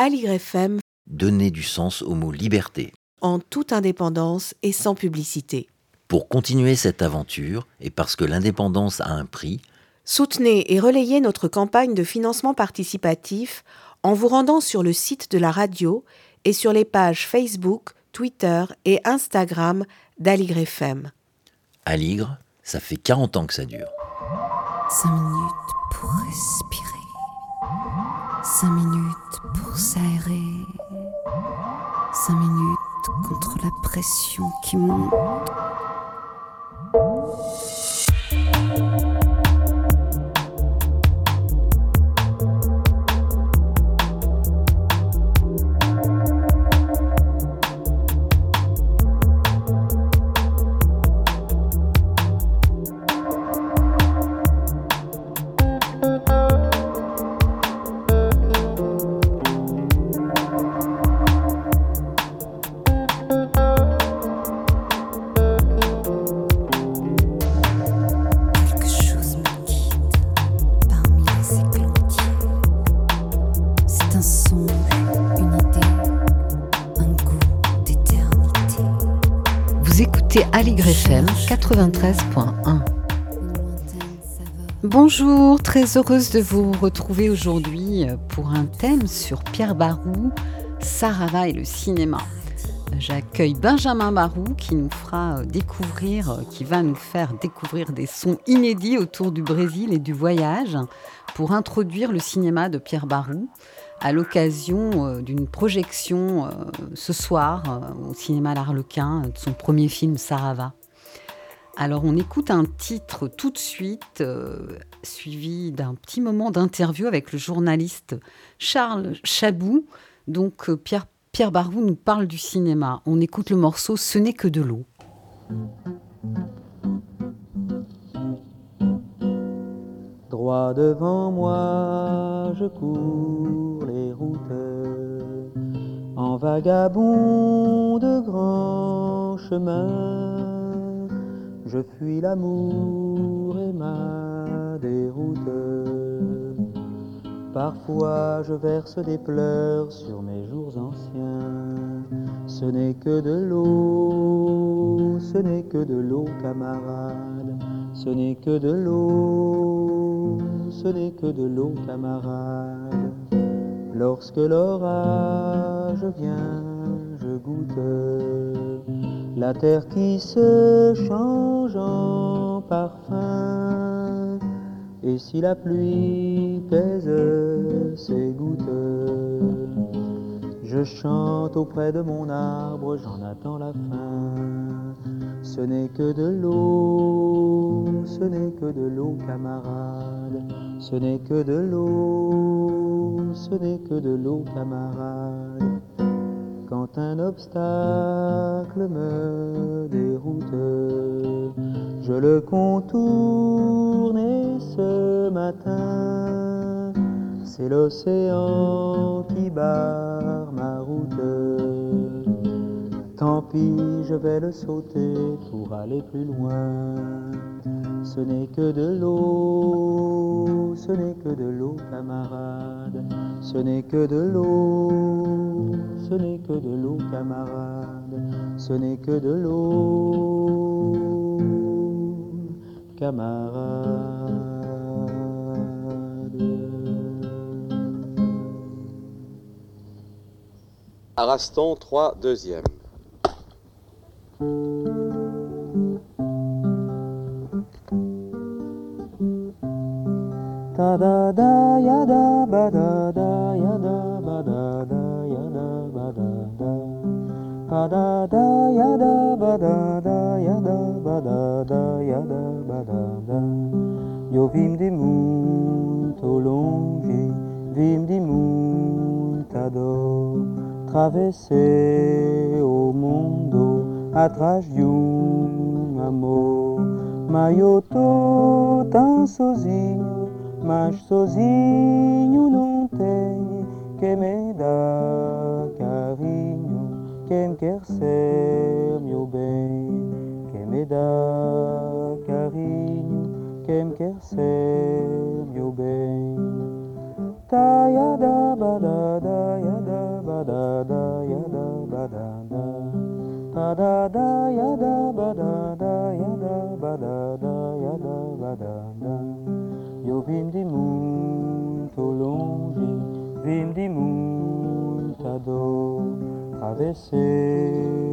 AligrefM, Donner du sens au mot liberté. en toute indépendance et sans publicité. Pour continuer cette aventure, et parce que l'indépendance a un prix, Soutenez et relayez notre campagne de financement participatif en vous rendant sur le site de la radio et sur les pages Facebook, Twitter et Instagram d'AligrefM. Aligre, ça fait 40 ans que ça dure. 5 minutes pour respirer. 5 minutes pour s'aérer. 5 minutes contre la pression qui monte. 93.1. Une lointaine saveur. Bonjour, très heureuse de vous retrouver aujourd'hui pour un thème sur Pierre Barou, Sarava et le cinéma. J'accueille Benjamin Barou qui nous fera découvrir, euh, qui va nous faire découvrir des sons inédits autour du Brésil et du voyage pour introduire le cinéma de Pierre Barou à l'occasion euh, d'une projection euh, ce soir euh, au cinéma L'Arlequin de son premier film Sarava. Alors on écoute un titre tout de suite, euh, suivi d'un petit moment d'interview avec le journaliste Charles Chabou. Donc euh, Pierre, Pierre nous parle du cinéma. On écoute le morceau Ce n'est que de l'eau. Droit devant moi, je cours les routes en vagabond de grands chemins. Je fuis l'amour et ma déroute. Parfois je verse des pleurs sur mes jours anciens. Ce n'est que de l'eau, ce n'est que de l'eau, camarade. Ce n'est que de l'eau, ce n'est que de l'eau, camarade. Lorsque l'orage vient, je goûte la terre qui se change en parfum. Et si la pluie pèse ses gouttes, je chante auprès de mon arbre, j'en attends la fin. Ce n'est que de l'eau, ce n'est que de l'eau, camarade. Ce n'est que de l'eau, ce n'est que de l'eau, camarade. Quand un obstacle me déroute, je le contourne et ce matin, c'est l'océan qui barre ma route. Tant pis, je vais le sauter pour aller plus loin. Ce n'est que de l'eau, ce n'est que de l'eau, camarade. Ce n'est que de l'eau, ce n'est que de l'eau, camarade. Ce n'est que de l'eau, camarade. Araston 3 deuxième. Ta da da ya da ba da da ya da ba da da ya da ba da da. Da da ya da ba da da ya da ba da da ya da ba da da. Eu vim-de muito longe, vim de muita dor. Travessei o mundo atrás de um amor. Mas eu tô tão sozinho, mas sozinho não tem que me dar carinho. Quem quer ser meu bem, que me dá carinho. Quem quer ser meu bem. Ta yada bada da yada bada da yada bada da Yo vim de muito longe, vim de muita dor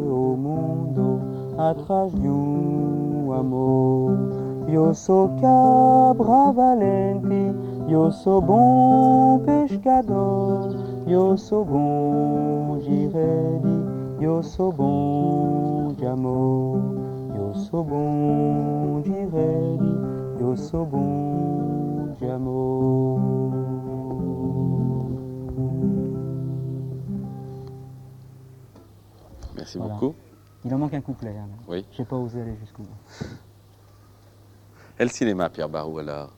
o mundo atrás de um amor Eu sou cabra sou bom pescador, eu sou bom girede, eu sou bom de amor, eu sou bom girede, eu sou bom de amor. Merci Voilà. beaucoup. Il en manque un couplet. Hein, Oui. J'ai pas osé aller jusqu'au bout. Et le cinéma, Pierre Barou, alors?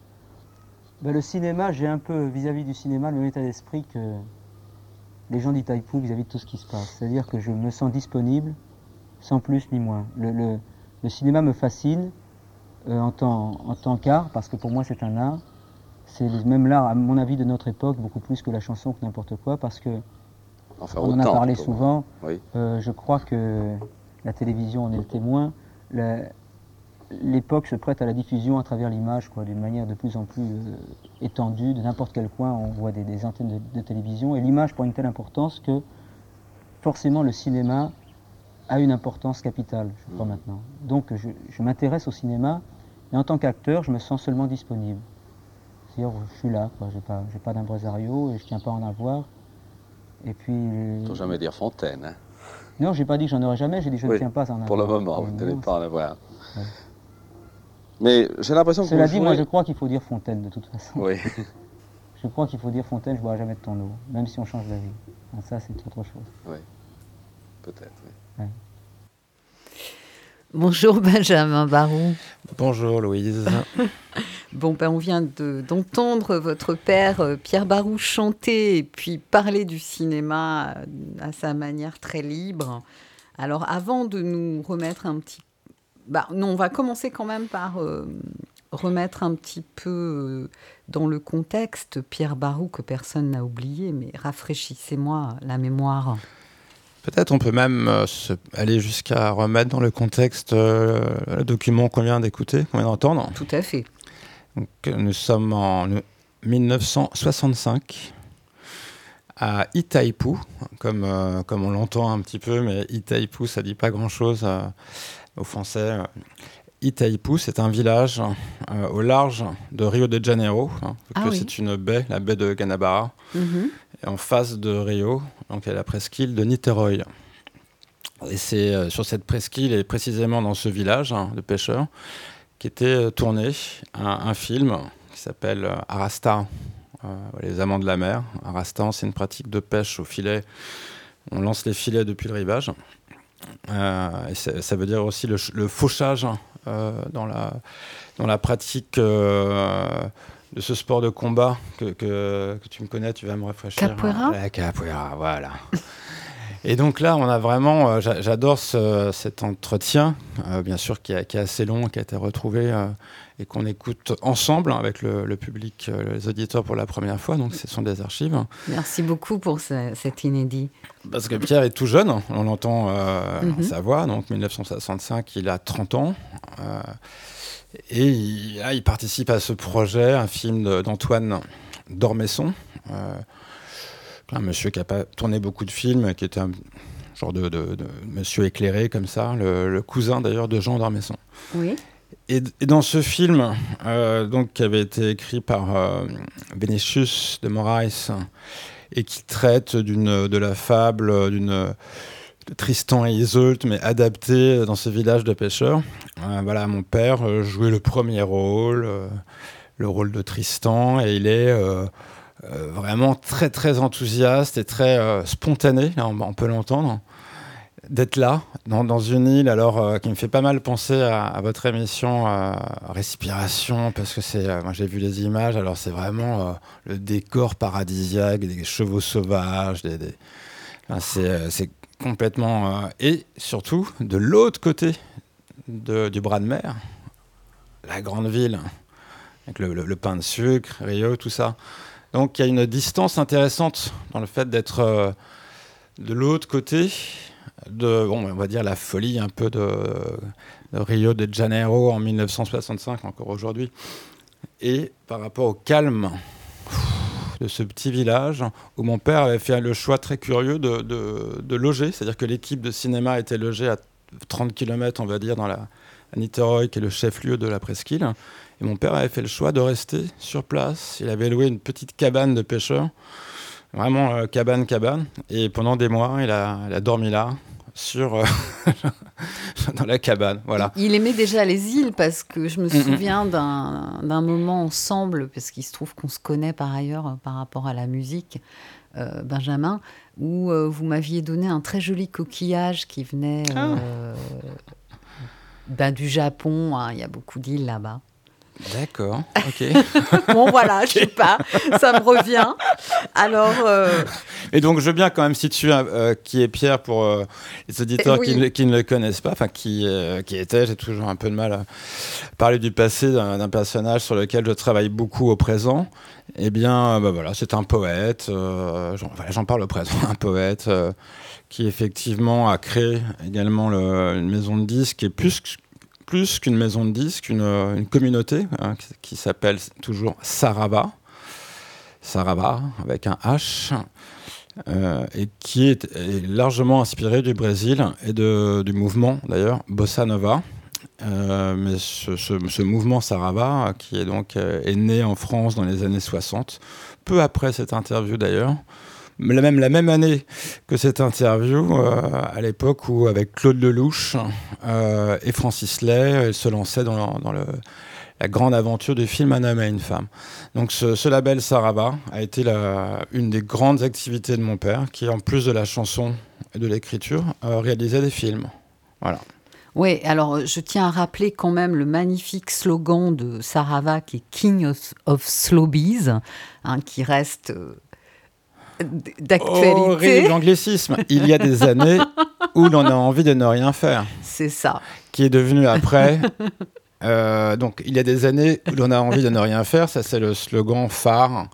Ben, le cinéma, j'ai un peu, vis-à-vis du cinéma, le même état d'esprit que les gens d'Itaipou vis-à-vis de tout ce qui se passe. C'est-à-dire que je me sens disponible, sans plus ni moins. Le, le- le cinéma me fascine euh, en tant, en tant qu'art, parce que pour moi c'est un art. C'est même l'art, à mon avis, de notre époque, beaucoup plus que la chanson, que n'importe quoi, parce que Enfin, on en a parlé souvent. Oui. Euh, je crois que la télévision en est le témoin. La- L'époque se prête à la diffusion à travers l'image, quoi, d'une manière de plus en plus euh, étendue. De n'importe quel coin, on voit des, des antennes de, de télévision. Et l'image prend une telle importance que forcément le cinéma a une importance capitale, je crois maintenant. Donc je, je m'intéresse au cinéma, et en tant qu'acteur, je me sens seulement disponible. C'est-à-dire, je suis là, quoi. J'ai pas, j'ai pas d'impresario et je tiens pas à en avoir. Et puis. Faut jamais dire Fontaine. hein. Non, j'ai pas dit que j'en aurais jamais, j'ai dit que je Oui, ne tiens pas à en avoir. Pour le moment, vous ne devez moment, pas en avoir. Ouais. Mais j'ai l'impression que Cela vous dit, moi je crois qu'il faut dire Fontaine de toute façon. Oui. Je crois qu'il faut dire Fontaine, je ne boirai jamais de ton eau, même si on change d'avis. Ah, Ça, c'est autre chose. Peut-être. oui. Bonjour Benjamin Barou. Bonjour Louise. Bon, ben, on vient de- d'entendre votre père euh, Pierre Barou chanter et puis parler du cinéma euh, à sa manière très libre. Alors, avant de nous remettre un petit... Bah, non, on va commencer quand même par euh, remettre un petit peu euh, dans le contexte Pierre Barou que personne n'a oublié, mais rafraîchissez-moi la mémoire. Peut-être on peut même euh, se- aller jusqu'à remettre dans le contexte euh, le document qu'on vient d'écouter, qu'on vient d'entendre. Tout à fait. Donc, nous sommes en euh, 1965 à Itaipu, comme, euh, comme on l'entend un petit peu, mais Itaipu, ça dit pas grand-chose aux Français. Itaipu, c'est un village euh, au large de Rio de Janeiro, hein, Ah oui. c'est une baie, la baie de Guanabara. Mhm. Et en face de Rio, donc il y a la presqu'île de Niterói. Et c'est euh, sur cette presqu'île et précisément dans ce village hein, de pêcheurs qui était euh, tourné un, un film qui s'appelle euh, Arasta, euh, les amants de la mer. Arasta, c'est une pratique de pêche au filet. On lance les filets depuis le rivage. Euh, et ça, veut dire aussi le, ch- le fauchage euh, dans, la, dans la pratique euh, de ce sport de combat que, que, que tu me connais, tu vas me rafraîchir. Capoeira? La capoeira, voilà. Et donc là, on a vraiment, euh, j'a- j'adore ce- cet entretien, euh, bien sûr, qui, est- qui est assez long, qui a été retrouvé euh, et qu'on écoute ensemble hein, avec le, le public, euh, les auditeurs pour la première fois. Donc, ce sont des archives. Merci beaucoup pour ce- cet inédit. Parce que Pierre est tout jeune, on l'entend euh, Mhm. sa voix, donc 1965, il a 30 ans. euh, et il, là, il participe à ce projet, un film d'Antoine Dormesson, euh, un monsieur qui a pas tourné beaucoup de films, qui était un genre de, de- de monsieur éclairé comme ça, le, le cousin d'ailleurs de Jean Dormesson. Oui. Et, dans ce film, euh, donc, qui avait été écrit par euh, de Moraes et qui traite de la fable d'une Tristan et Isolde, mais adaptée dans ce village de pêcheurs. Euh, voilà, mon père euh, jouait le premier rôle, le rôle de Tristan, et il est vraiment très très enthousiaste et très spontané, on peut l'entendre, d'être là, dans, une île, alors euh, qui me fait pas mal penser à, votre émission euh, Respiration, parce que c'est, euh, moi j'ai vu les images, alors c'est vraiment le décor paradisiaque, des chevaux sauvages, des, c'est, complètement... et surtout, de l'autre côté du bras de mer, la grande ville, avec le, le- pain de sucre, Rio, tout ça. Donc il y a une distance intéressante dans le fait d'être de l'autre côté de, bon, on va dire la folie un peu de, Rio de Janeiro en 1965, encore aujourd'hui, et par rapport au calme de ce petit village où mon père avait fait le choix très curieux de, de- loger, c'est-à-dire que l'équipe de cinéma était logée à 30 km, on va dire, dans la à qui est le chef-lieu de la presqu'île. Et mon père avait fait le choix de rester sur place. Il avait loué une petite cabane de pêcheurs, vraiment euh, cabane, cabane. Et pendant des mois, il a, il a dormi là, sur, euh, dans la cabane. Voilà. Il aimait déjà les îles parce que je me Mm, mm. souviens d'un d'un moment ensemble, parce qu'il se trouve qu'on se connaît par ailleurs euh, par rapport à la musique, euh, Benjamin, où euh, vous m'aviez donné un très joli coquillage qui venait Ah. euh, ben, du Japon. hein, Il y a beaucoup d'îles là-bas. D'accord, ok. Bon, voilà, je sais pas, ça me revient. Alors, euh, Et donc, je veux bien quand même situer euh, qui est Pierre pour euh, les auditeurs oui. qui, ne- qui ne le connaissent pas, enfin qui, euh, qui était, j'ai toujours un peu de mal à parler du passé d'un personnage sur lequel je travaille beaucoup au présent. Eh bien, euh, bah voilà, c'est un poète, euh, j'en voilà, parle au présent, un poète euh, qui effectivement a créé également le- une maison de disques et plus plus qu'une maison de disques, une, euh, communauté hein, qui, s'appelle toujours Sarava. Sarava avec un H. euh, et qui est, largement inspiré du Brésil et du mouvement d'ailleurs Bossa Nova. Euh, mais ce, mouvement Sarava, qui est donc est né en France dans les années 60, peu après cette interview d'ailleurs, la même, la même année que cette interview, euh, à l'époque où avec Claude Lelouch euh, et Francis Lay, ils se lançaient dans, la grande aventure du film Un homme et une femme. Donc ce, label Sarava a été une des grandes activités de mon père, qui en plus de la chanson et de l'écriture, euh, réalisait des films. Voilà. Oui, alors je tiens à rappeler quand même le magnifique slogan de Sarava qui est King of, of Slowbies, hein, qui reste euh, d- Horrible d'actualité. anglicisme. Il y a des années où l'on a envie de ne rien faire, C'est ça. qui est devenu après. euh, donc il y a des années où l'on a envie de ne rien faire, ça c'est le slogan phare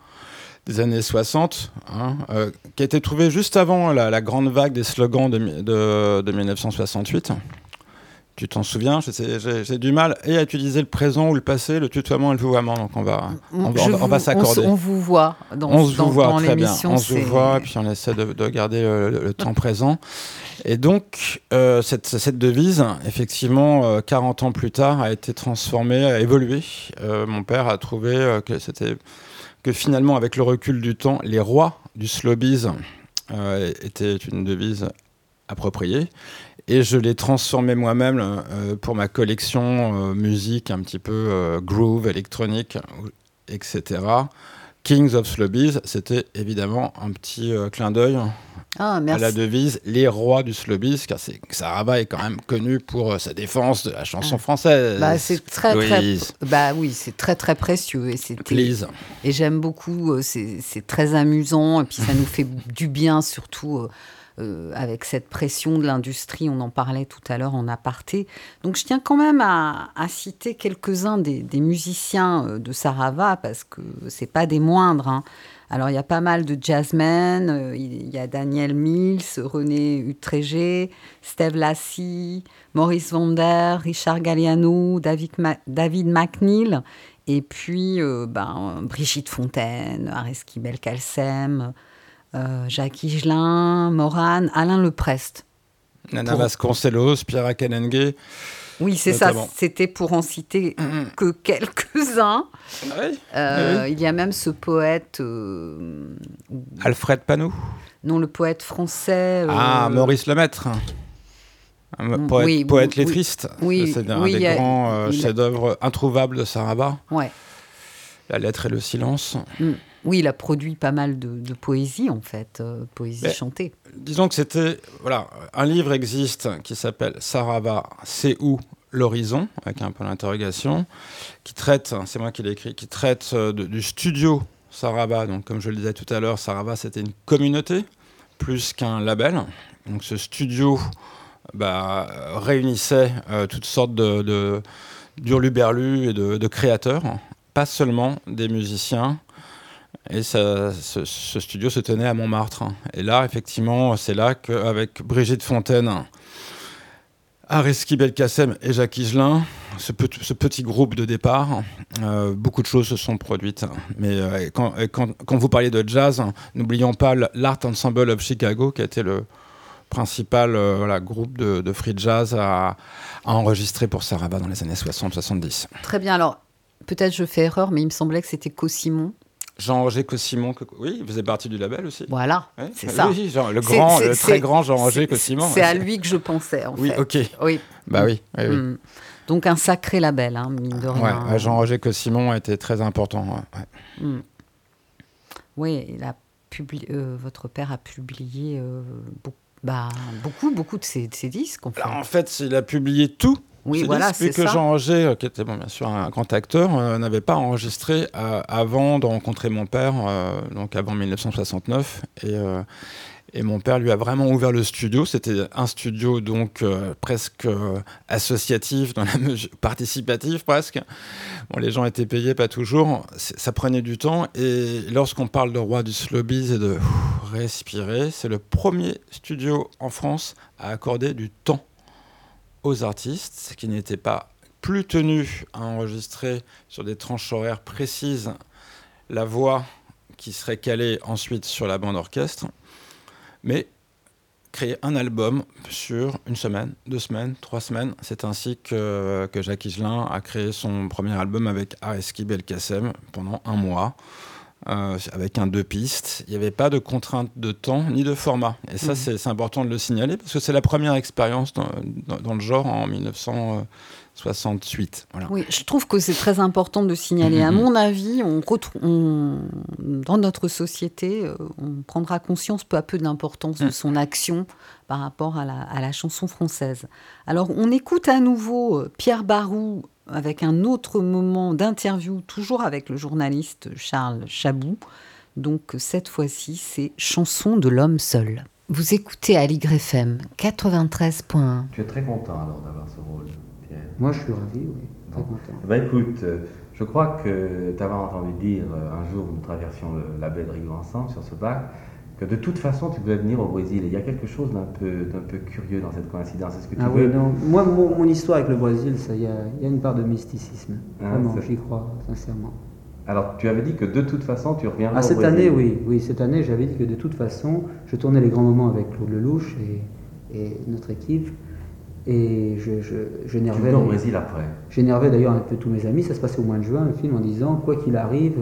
des années 60, hein, euh, qui a été trouvé juste avant la, la grande vague des slogans de, de 1968. Tu t'en souviens J'ai du mal et à utiliser le présent ou le passé, le tutoiement et le vouvoiement. Donc on va, on va, Je on va- on va vous- s'accorder. On, vous voit dans, on se dans- vous voit dans très bien. On se voit, puis on essaie de, de garder le, le temps présent. Et donc, euh, cette, cette devise, effectivement, euh, 40 ans plus tard, a été transformée, a évolué. Euh, mon père a trouvé euh, que c'était que finalement, avec le recul du temps, les rois du slowbiz euh, étaient une devise appropriée. Et je l'ai transformé moi-même euh, pour ma collection euh, musique un petit peu euh, groove, électronique, etc. Kings of Slowbiz, c'était évidemment un petit clin d'œil Ah, à la devise les rois du slowbiz, car Sarava est quand même connu pour sa défense de la chanson française. Bah, c'est très, très, bah oui, c'est très très précieux et c'était please. et j'aime beaucoup. C'est c'est très amusant et puis ça nous fait du bien surtout euh, avec cette pression de l'industrie. On en parlait tout à l'heure en aparté. Donc je tiens quand même à, citer quelques-uns des, musiciens euh, de Sarava parce que c'est pas des moindres. hein. Alors il y a pas mal de jazzmen. euh, Il y a Daniel Mills, René Utrégé, Steve Lassie, Maurice Vander, Richard Galliano, David, McNeil. Et puis, ben, Brigitte Fontaine, Areski Belkacem, Jacques Higelin, Morane, Alain Leprest. Nana Pour- Vasconcelos, Pierre Akenenge. Oui, c'est ça, c'était pour en citer que quelques-uns. Ah oui Euh, Il y a même ce poète, euh, Alfred Panou. non, le poète français. euh, Ah, Maurice Lemaître. Un Mm, poète, oui, poète lettriste. oui, c'est un des a- grands euh, chefs-d'œuvre introuvables de Saraba. Ouais. La lettre et le silence. Mm. Oui, il a produit pas mal de, de poésie, en fait, euh, poésie Mais- chantée. Disons que c'était. Voilà, un livre existe qui s'appelle Sarava, c'est où l'horizon Avec un point d'interrogation. Qui traite, c'est moi qui l'ai écrit, qui traite euh, de- du studio Sarava. Donc, comme je le disais tout à l'heure, Sarava, c'était une communauté plus qu'un label. Donc, ce studio bah, réunissait euh, toutes sortes de, de et de, de créateurs, pas seulement des musiciens. Et ce, studio se tenait à Montmartre. Et là, effectivement, c'est là qu'avec Brigitte Fontaine, Ariski Belkacem et Jacques Higelin, ce, pe- ce petit groupe de départ, euh, beaucoup de choses se sont produites. Mais euh, quand, vous parliez de jazz, n'oublions pas l'Art Ensemble of Chicago, qui a été le principal euh, groupe de, free jazz à, enregistrer pour Saraba dans les années 60-70. Très bien. Alors, peut-être je fais erreur, mais il me semblait que c'était Cosimon. Jean-Roger Cossimon, que- oui, il faisait partie du label aussi. Voilà, Ouais, c'est oui, ça. oui, le grand, le très grand Jean-Roger Cossimon. C'est à lui que je pensais, en Oui, fait. ok. Oui. Bah oui, oui, oui. Mm. Donc un sacré label, hein, mine de rien. ouais, Jean-Roger Cossimon été très important. ouais, ouais. Mm. Oui, il a publié, euh, votre père a publié euh, bah, beaucoup, beaucoup de ses, de ses disques. En fait. Alors, en fait, il a publié tout. Oui, voilà, c'est que ça. Jean-Roger, euh, qui était bon, bien sûr un grand acteur, euh, n'avait pas enregistré euh, avant de rencontrer mon père, euh, donc avant 1969. Et, et mon père lui a vraiment ouvert le studio. C'était un studio donc presque associatif, dans la mesure participatif presque. Bon, les gens étaient payés, pas toujours. Ça prenait du temps. Et lorsqu'on parle de roi du slowbiz et de ouf, respirer, c'est le premier studio en France à accorder du temps aux artistes qui n'étaient pas plus tenus à enregistrer sur des tranches horaires précises la voix qui serait calée ensuite sur la bande orchestre, mais créer un album sur une semaine, deux semaines, trois semaines. C'est ainsi que, que Jacques Higelin a créé son premier album avec Areski Belkacem pendant un mois. Euh, avec un deux pistes, il n'y avait pas de contrainte de temps ni de format. Et ça, Mhm. c'est important de le signaler parce que c'est la première expérience dans, dans- dans le genre en 1968. Voilà. Oui, je trouve que c'est très important de signaler. À Mhm. mon avis, on on- dans notre société, euh, on prendra conscience peu à peu de l'importance de Mm. son action par rapport à la, à la chanson française. Alors, on écoute à nouveau euh, Pierre Barou avec un autre moment d'interview, toujours avec le journaliste Charles Chabou. Donc, cette fois-ci, c'est Chanson de l'homme seul. Vous écoutez à FM 93.1. Tu es très content alors d'avoir ce rôle, Pierre. Moi, je suis ravi, oui. Très Bon. content. Eh ben, écoute, euh, je crois que tu avais entendu dire euh, un jour où nous traversions le, la baie de ensemble sur ce bac que de toute façon tu devais venir au Brésil. Et il y a quelque chose d'un peu, d'un peu curieux dans cette coïncidence. Est-ce que tu Ah veux oui, non. Moi, mon, mon histoire avec le Brésil, ça, il y, y a une part de mysticisme. Ah, Vraiment, j'y crois, sincèrement. Alors tu avais dit que de toute façon tu reviendrais Ah, au cette Brésil. année, oui. Oui, cette année, j'avais dit que de toute façon, je tournais les grands moments avec Claude Lelouch et, et notre équipe. Et je, je, Tu j'énervais, venais au Brésil après. j'énervais d'ailleurs un peu tous mes amis. Ça se passait au mois de juin, le film, en disant quoi qu'il arrive,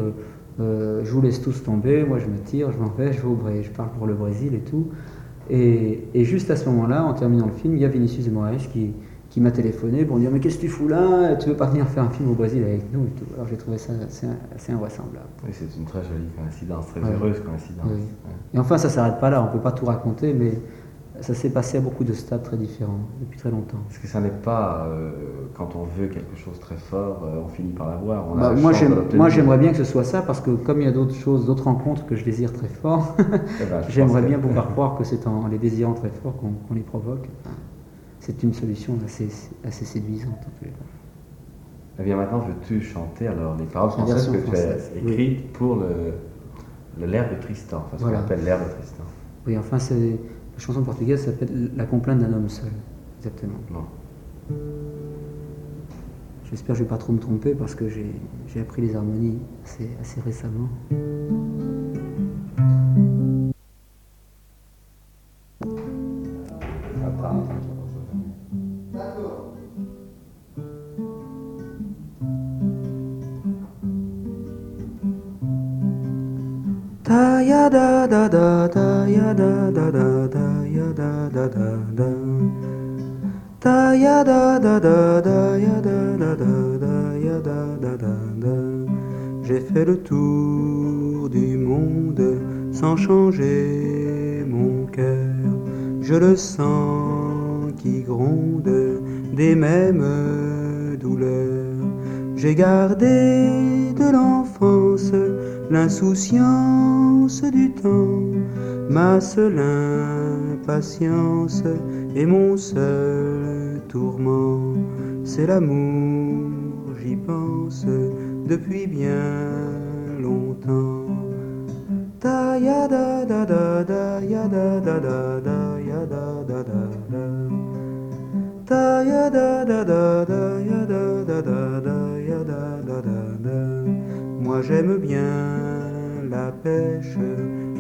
euh, je vous laisse tous tomber, moi je me tire, je m'en vais, je vais au Brésil, je parle pour le Brésil et tout. Et, et juste à ce moment-là, en terminant le film, il y a Vinicius de Moraes qui, qui m'a téléphoné pour me dire Mais qu'est-ce que tu fous là? Tu veux pas venir faire un film au Brésil avec nous et tout. Alors j'ai trouvé ça assez, assez invraisemblable. Oui, c'est une très jolie coïncidence, très Ouais. heureuse coïncidence. Oui. Ouais. Et enfin, ça s'arrête pas là, on peut pas tout raconter, mais ça s'est passé à beaucoup de stades très différents depuis très longtemps. Parce que ça n'est pas euh, quand on veut quelque chose très fort, euh, on finit par l'avoir. Bah, la moi, j'aimerais bien que ce soit ça, parce que comme il y a d'autres choses, d'autres rencontres que je désire très fort, Eh ben, j'aimerais bien que- pouvoir croire que c'est en les désirant très fort qu'on les provoque. C'est une solution assez, assez séduisante en tous les cas. Eh bien maintenant, veux-tu chanter alors les paroles françaises que tu as oui. écrites pour le, le l'air de Tristan, enfin ce Voilà. qu'on appelle l'air de Tristan. Oui, enfin, c'est la chanson portugaise s'appelle La complainte d'un homme seul. Exactement. J'espère que je ne vais pas trop me tromper parce que j'ai j'ai appris les harmonies assez, assez récemment. Attends. Ta ya da da da da ya da da da da J'ai fait le tour du monde sans changer mon cœur Je le sens qui gronde des mêmes douleurs J'ai gardé de l'enfance l'insouciance du temps, ma seule impatience et mon seul tourment, c'est l'amour, j'y pense depuis bien longtemps. Da ya da da da da da da da da da da J'aime bien la pêche,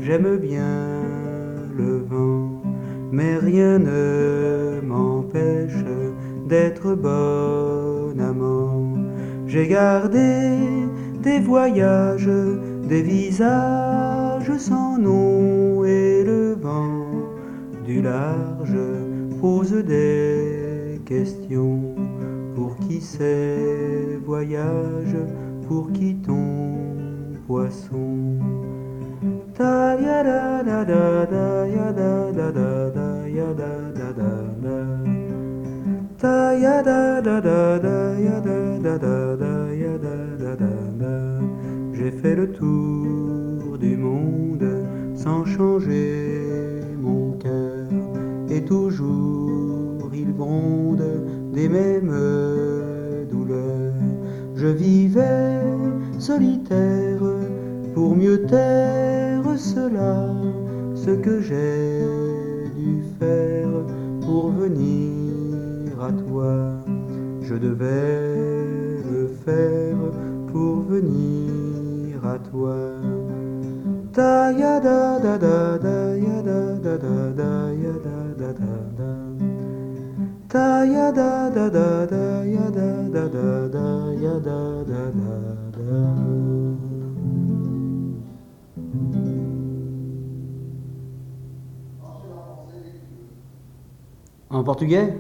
j'aime bien le vent, mais rien ne m'empêche d'être bon amant. J'ai gardé des voyages, des visages sans nom et le vent du large pose des questions. Pour qui ces voyages, pour qui ton J'ai fait le tour du monde sans changer mon cœur et toujours il gronde des mêmes douleurs. Je vivais solitaire pour mieux taire cela, ce que j'ai dû faire pour venir à toi. Je devais le faire pour venir à toi. Ta ya da da da da ya da da da da da. Ta ya da da da da ya da da da da ya da da da da. En portugais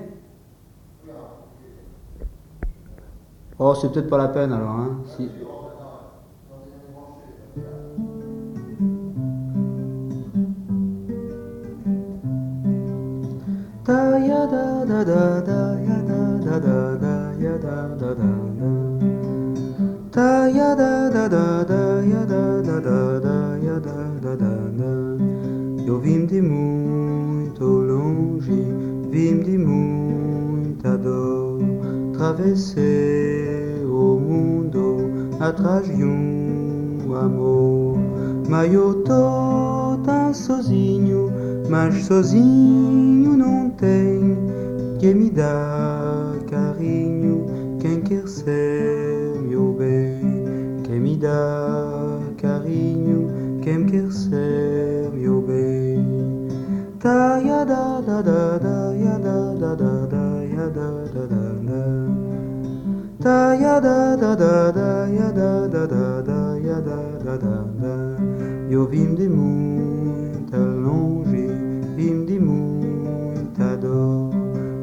Oh, c'est peut-être pas la peine alors. Hein, si... Da ya da da travessei o mundo atrás de um amor. Mas eu tô tão sozinho, mas sozinho não tem que me dá carinho, quem quer ser Da da da da da da da. Eu vim de muita longe, vim de muita dor,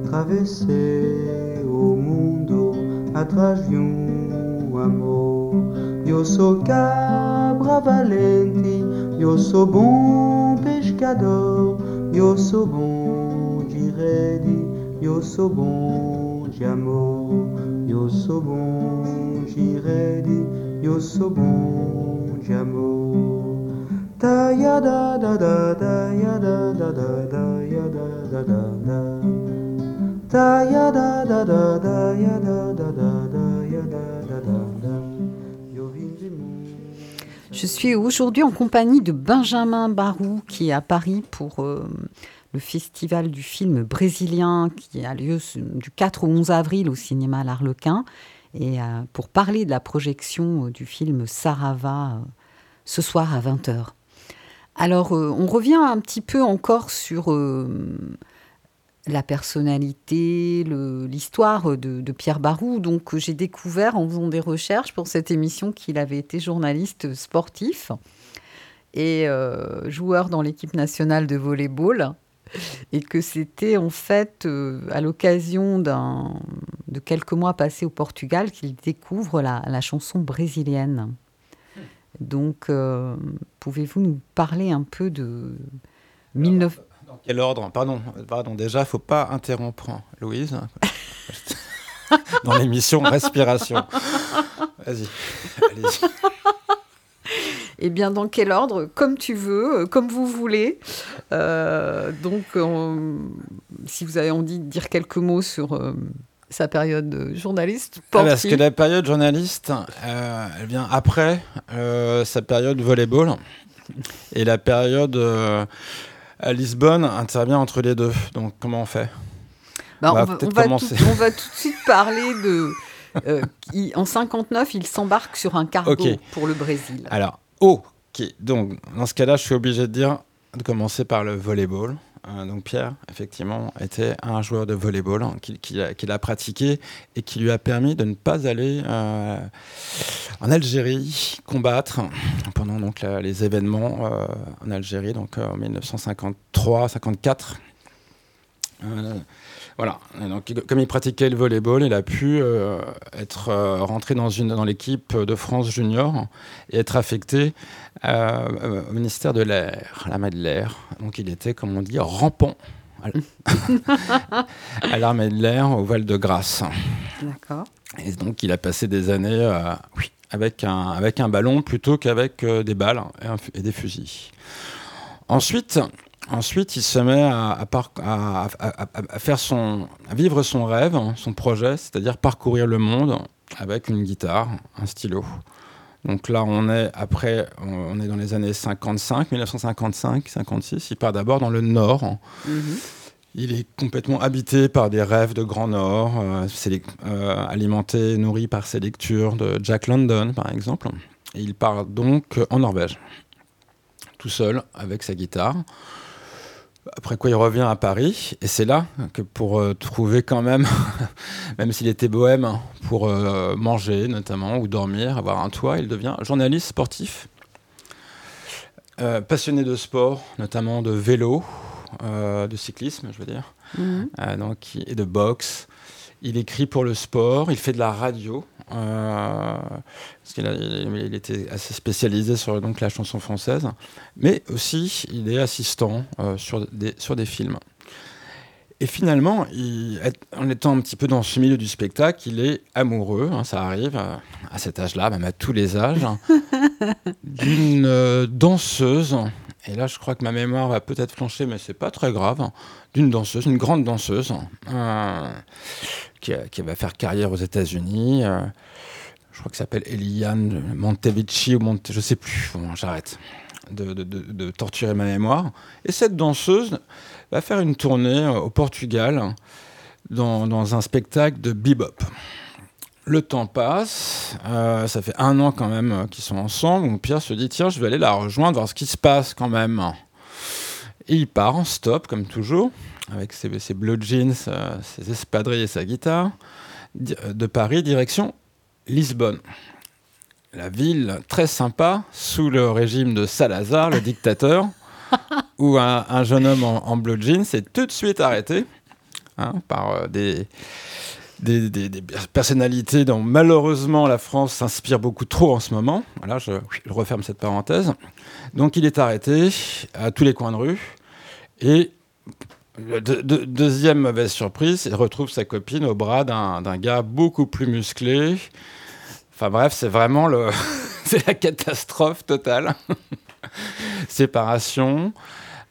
travessei o mundo atrás de um amor. Eu sou cabra valente, eu sou bom pescador, eu sou bom de rede, eu sou bom de amor. Je suis aujourd'hui en compagnie de Benjamin Barou qui est à Paris pour euh, le festival du film brésilien qui a lieu du 4 au 11 avril au cinéma L'Arlequin et euh, pour parler de la projection euh, du film Sarava euh, ce soir à 20h. Alors on revient un petit peu encore sur la personnalité, l'histoire de, Pierre Barou. Donc j'ai découvert en faisant des recherches pour cette émission qu'il avait été journaliste sportif et joueur dans l'équipe nationale de volleyball. Et que c'était en fait euh, à l'occasion d'un- de quelques mois passés au Portugal qu'il découvre la, la chanson brésilienne. Donc, euh, pouvez-vous nous parler un peu de 19... Dans quel ordre? Pardon, pardon. Déjà, faut pas interrompre Louise dans l'émission Respiration. Vas-y, allez-y. Eh bien, dans quel ordre Comme tu veux, euh, comme vous voulez. Euh, donc, si vous avez envie de dire quelques mots sur euh, sa période de journaliste Ah, Parce sportif. que la période journaliste, euh, elle vient après sa période volleyball. Et la période à Lisbonne intervient entre les deux. Donc comment on fait Bah, On va on, va, on va commencer. tout, on va tout de suite parler de. euh, qui- en 59, il s'embarque sur un cargo pour le Brésil. Alors, ok. Donc, dans ce cas-là, je suis obligé de commencer par le volleyball. Euh, donc, Pierre, effectivement, était un joueur de volleyball hein, qu'il a, pratiqué et qui lui a permis de ne pas aller euh, en Algérie combattre pendant donc, les événements euh, en Algérie, donc euh, en 1953-54. Voilà. Donc, comme il pratiquait le volleyball, il a pu euh, être euh, rentré dans, une, dans l'équipe de France junior et être affecté euh, au ministère de l'air, à l'armée de l'air. Donc, il était, comme on dit, rampant à l'armée de l'air au Val de Grâce. D'accord. Et donc, il a passé des années oui, avec, un, avec un ballon plutôt qu'avec des balles et, un fu- et des fusils. Ensuite, ensuite, il se met à, à par- à- à- à- à faire son, vivre son rêve, hein, son projet, c'est-à-dire parcourir le monde avec une guitare, un stylo. Donc là, on est après, on- est dans les années 55, 1955, 56. Il part d'abord dans le Nord, Mhm. il est complètement habité par des rêves de Grand Nord, euh, euh, alimenté, nourri par ses lectures de Jack London, par exemple. Et il part donc en Norvège, tout seul, avec sa guitare. Après quoi, il revient à Paris, et c'est là que pour euh, trouver quand même, même s'il était bohème, pour euh, manger notamment, ou dormir, avoir un toit, il devient journaliste sportif. Euh, passionné de sport, notamment de vélo, de cyclisme, je veux dire, Mhm. donc, et de boxe. Il écrit pour le sport, il fait de la radio, parce qu'il a- il, il était assez spécialisé sur donc, la chanson française, mais aussi il est assistant euh, sur, des, sur des films. Et finalement, il- en étant un petit peu dans ce milieu du spectacle, il est amoureux, hein, ça arrive euh, à cet âge-là, même à tous les âges, d'une euh, danseuse. Et là, je crois que ma mémoire va peut-être flancher, mais c'est pas très grave. D'une danseuse, une grande danseuse, euh, qui, va faire carrière aux États-Unis. euh, je crois que s'appelle Eliane Montevici ou Monte, je sais plus. J'arrête de, torturer ma mémoire. Et cette danseuse va faire une tournée euh, au Portugal dans, un spectacle de bebop. Le temps passe, euh, ça fait un an quand même qu'ils sont ensemble. Pierre se dit tiens, je vais aller la rejoindre, voir ce qui se passe quand même. Et il part en stop, comme toujours, avec ses, ses blue jeans, euh, ses espadrilles et sa guitare, euh, de Paris, direction Lisbonne. La ville très sympa, sous le régime de Salazar, le dictateur, où un, un jeune homme en, en blue jeans est tout de suite arrêté hein, par euh, des, des, des- des personnalités dont malheureusement la France s'inspire beaucoup trop en ce moment. Voilà, je, je referme cette parenthèse. Donc il est arrêté à tous les coins de rue et deuxième mauvaise surprise, il retrouve sa copine au bras d'un gars beaucoup plus musclé. Enfin bref, c'est vraiment le, c'est la catastrophe totale. Séparation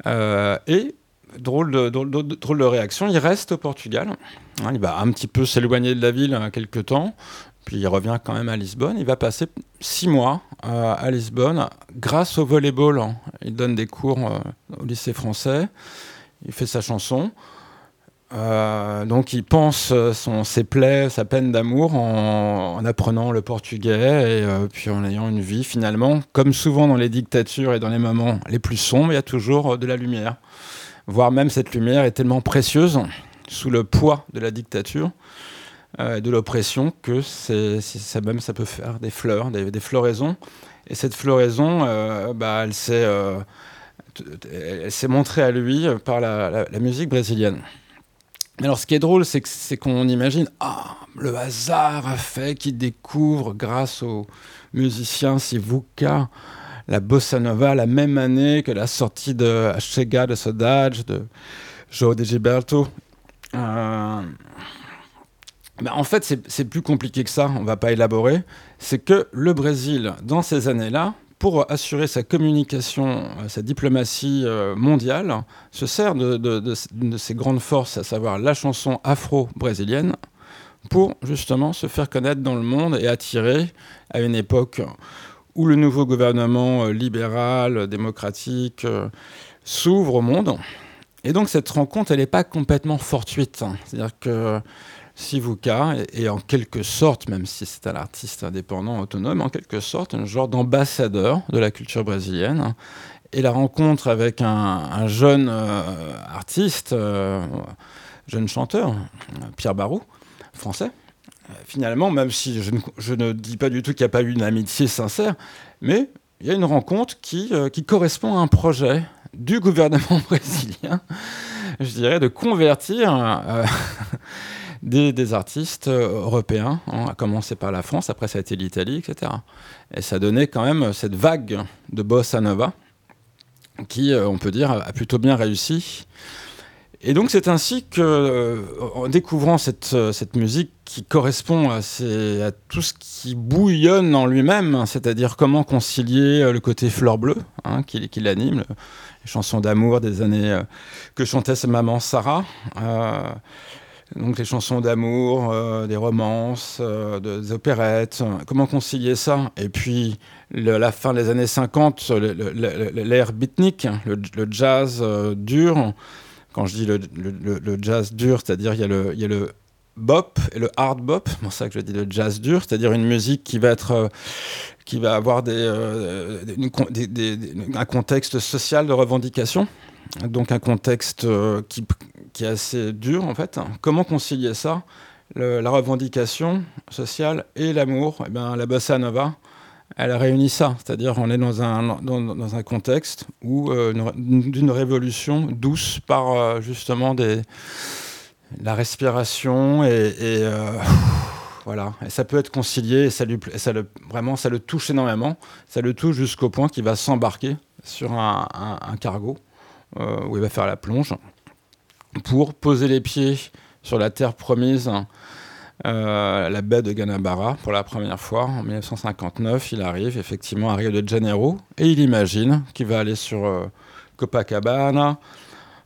euh, et drôle de, drôle, de, drôle de réaction. Il reste au Portugal. Hein, il va un petit peu s'éloigner de la ville hein, quelques temps. Puis il revient quand même à Lisbonne. Il va passer six mois euh, à Lisbonne grâce au volleyball. hein. Il donne des cours euh, au lycée français. Il fait sa chanson. Euh, donc il pense euh, son, ses plaies, sa peine d'amour en, en apprenant le portugais et euh, puis en ayant une vie finalement, comme souvent dans les dictatures et dans les moments les plus sombres, il y a toujours de la lumière. Voire même cette lumière est tellement précieuse sous le poids de la dictature et de l'oppression que c'est, ça même ça peut faire des fleurs, des, floraisons. Et cette floraison, bah, elle s'est elle s'est montrée à lui par la, musique brésilienne. Mais Alors, ce qui est drôle, c'est, qu'on imagine, ah, le hasard a fait qu'il découvre, grâce aux musiciens Sivuca, la bossa nova la même année que la sortie de Chega de Saudade de João de Gilberto. Euh, ben, en fait, c'est, plus compliqué que ça, on va pas élaborer. C'est que le Brésil, dans ces années-là, pour assurer sa communication, euh, sa diplomatie euh, mondiale, se sert de, ses grandes forces, à savoir la chanson afro-brésilienne, pour justement se faire connaître dans le monde et attirer, à une époque où le nouveau gouvernement euh, libéral, démocratique, s'ouvre au monde. Et donc cette rencontre, elle n'est pas complètement fortuite. hein. C'est-à-dire que Sivuca est, en quelque sorte, même si c'est un artiste indépendant, autonome, en quelque sorte un genre d'ambassadeur de la culture brésilienne. Et la rencontre avec un, un jeune euh, artiste, euh, jeune chanteur, Pierre Barou, français, finalement, même si je ne, dis pas du tout qu'il n'y a pas eu une amitié sincère, mais il y a une rencontre qui, euh, correspond à un projet du gouvernement brésilien, je dirais, de convertir des, artistes euh, européens, hein, à commencer par la France, après ça a été l'Italie, etc. Et ça donnait quand même cette vague de bossa nova qui, euh, on peut dire, a plutôt bien réussi. Et donc c'est ainsi que, euh, en découvrant cette, cette musique qui correspond à, tout ce qui bouillonne en lui-même, hein, c'est-à-dire comment concilier le côté fleur bleue hein, qui, qui l'anime, le- les chansons d'amour des années que chantait sa maman Sarah, donc les chansons d'amour, euh, des romances, euh, de- des opérettes, comment concilier ça? Et puis la fin des années 50, le- le- le- l'ère beatnik, le, jazz euh, dur. Quand je dis le, jazz dur, c'est-à-dire il y, a le- bop et le hard bop, c'est pour ça que je dis le jazz dur, c'est-à-dire une musique qui va être qui va avoir un contexte social de revendication, donc un contexte euh, qui, qui est assez dur en fait. Comment concilier ça, la revendication sociale et l'amour? Eh bien, la bossa nova, elle réunit ça, c'est-à-dire on est dans un, dans, un contexte où euh, une- d'une révolution douce par euh, justement des, la respiration et, euh, voilà, et ça peut être concilié et ça lui, ça le, vraiment ça le touche énormément, ça le touche jusqu'au point qu'il va s'embarquer sur un, un- cargo. euh, où il va faire la plonge pour poser les pieds sur la terre promise euh, la baie de Ganabara pour la première fois en 1959. Il arrive effectivement à Rio de Janeiro et il imagine qu'il va aller sur euh, Copacabana,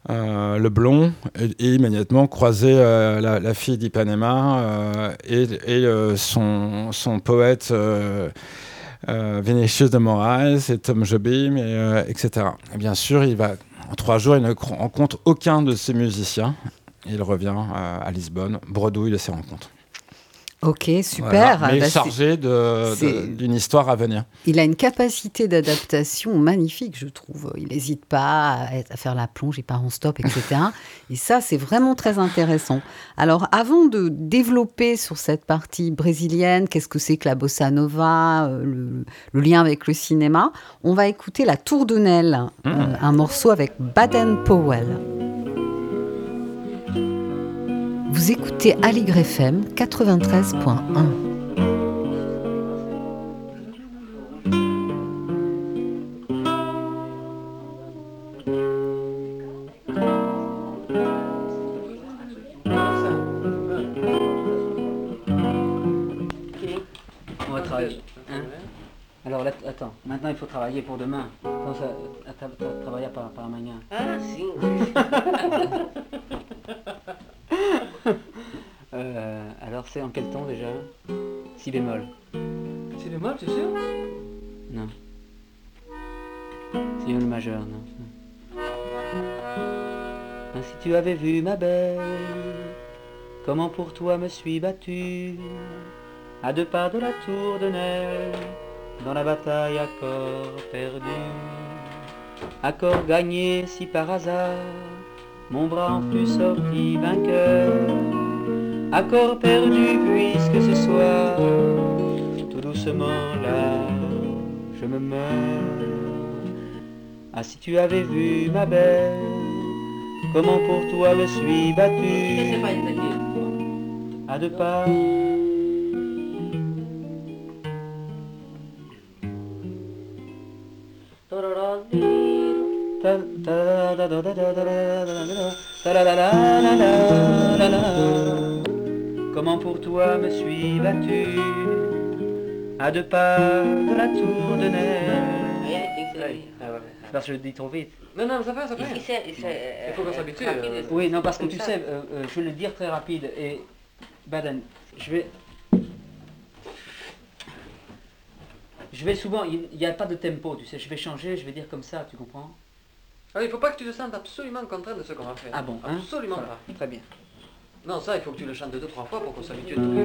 euh, le Blond, et, immédiatement croiser euh, la, fille d'Ipanema euh, et, euh, son, poète. euh, euh, Vinicius de Moraes et Tom Jobim, et, euh, etc. Et bien sûr, il va, en trois jours, il ne rencontre aucun de ces musiciens. Il revient euh, à Lisbonne, bredouille de ses rencontres. Ok, super. Voilà. Mais Bah, chargé d'une histoire à venir. Il a une capacité d'adaptation magnifique, je trouve. Il n'hésite pas à, faire la plonge, il part en stop, etc. Et ça, c'est vraiment très intéressant. Alors, avant de développer sur cette partie brésilienne, qu'est-ce que c'est que la bossa nova, euh, le, le lien avec le cinéma, on va écouter La Tour de Nesle, euh, un morceau avec Baden Powell. Vous écoutez Aligre FM 93.1. Maintenant, il faut travailler pour demain. Travailler para, para amanhã. Ah, sim. quel ton déjà Si bémol. Si bémol, c'est sûr Non. Si bémol majeur, non. Ah, si tu avais vu ma belle, comment pour toi me suis battu, à deux pas de la tour de Nesle, dans la bataille à corps perdu. À corps gagné si par hasard, mon bras en fut sorti vainqueur. À corps perdu puisque ce soir, tout doucement là, je me meurs. Ah si tu avais vu ma belle, comment pour toi me suis battu, à deux pas. Ta- Comment pour toi me suis battu à deux pas de la tour de neige. Parce que je le dis trop vite. Non, non, ça va, ça va. Il faut qu'on s'habitue. euh, Oui, non, parce que tu ça. sais, euh, euh, je vais le dire très rapide et Baden, je vais. Je vais souvent, il n'y a pas de tempo, tu sais, je vais changer, je vais dire comme ça, tu comprends? Ah, il faut pas que tu te sentes absolument contraint de ce qu'on va faire. Ah bon, hein? Absolument Voilà, pas. Très bien. Non, ça, il faut que tu le chantes deux, trois fois pour qu'on s'habitue. Oui,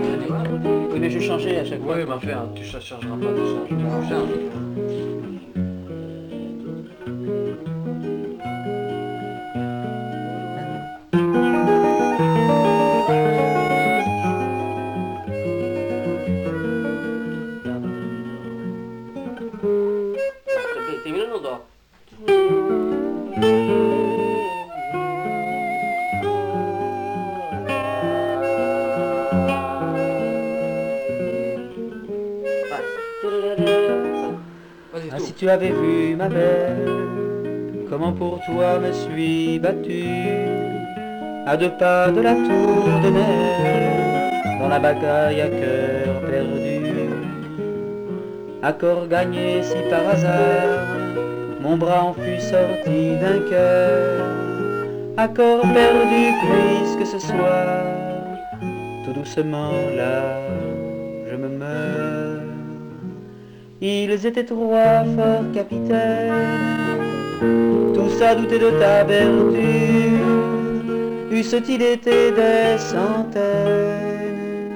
Oui, mais je changer à chaque fois. mais enfin, tu ne changeras pas, tu changes. Tu avais vu ma belle, comment pour toi me suis battu, à deux pas de la tour de Nesle, dans la bataille à cœur perdu. Accord gagné si par hasard, mon bras en fut sorti vainqueur. Accord perdu puisque ce soir, tout doucement là, Ils étaient trois forts capitaines, tous à douter de ta vertu, eussent-ils été des centaines,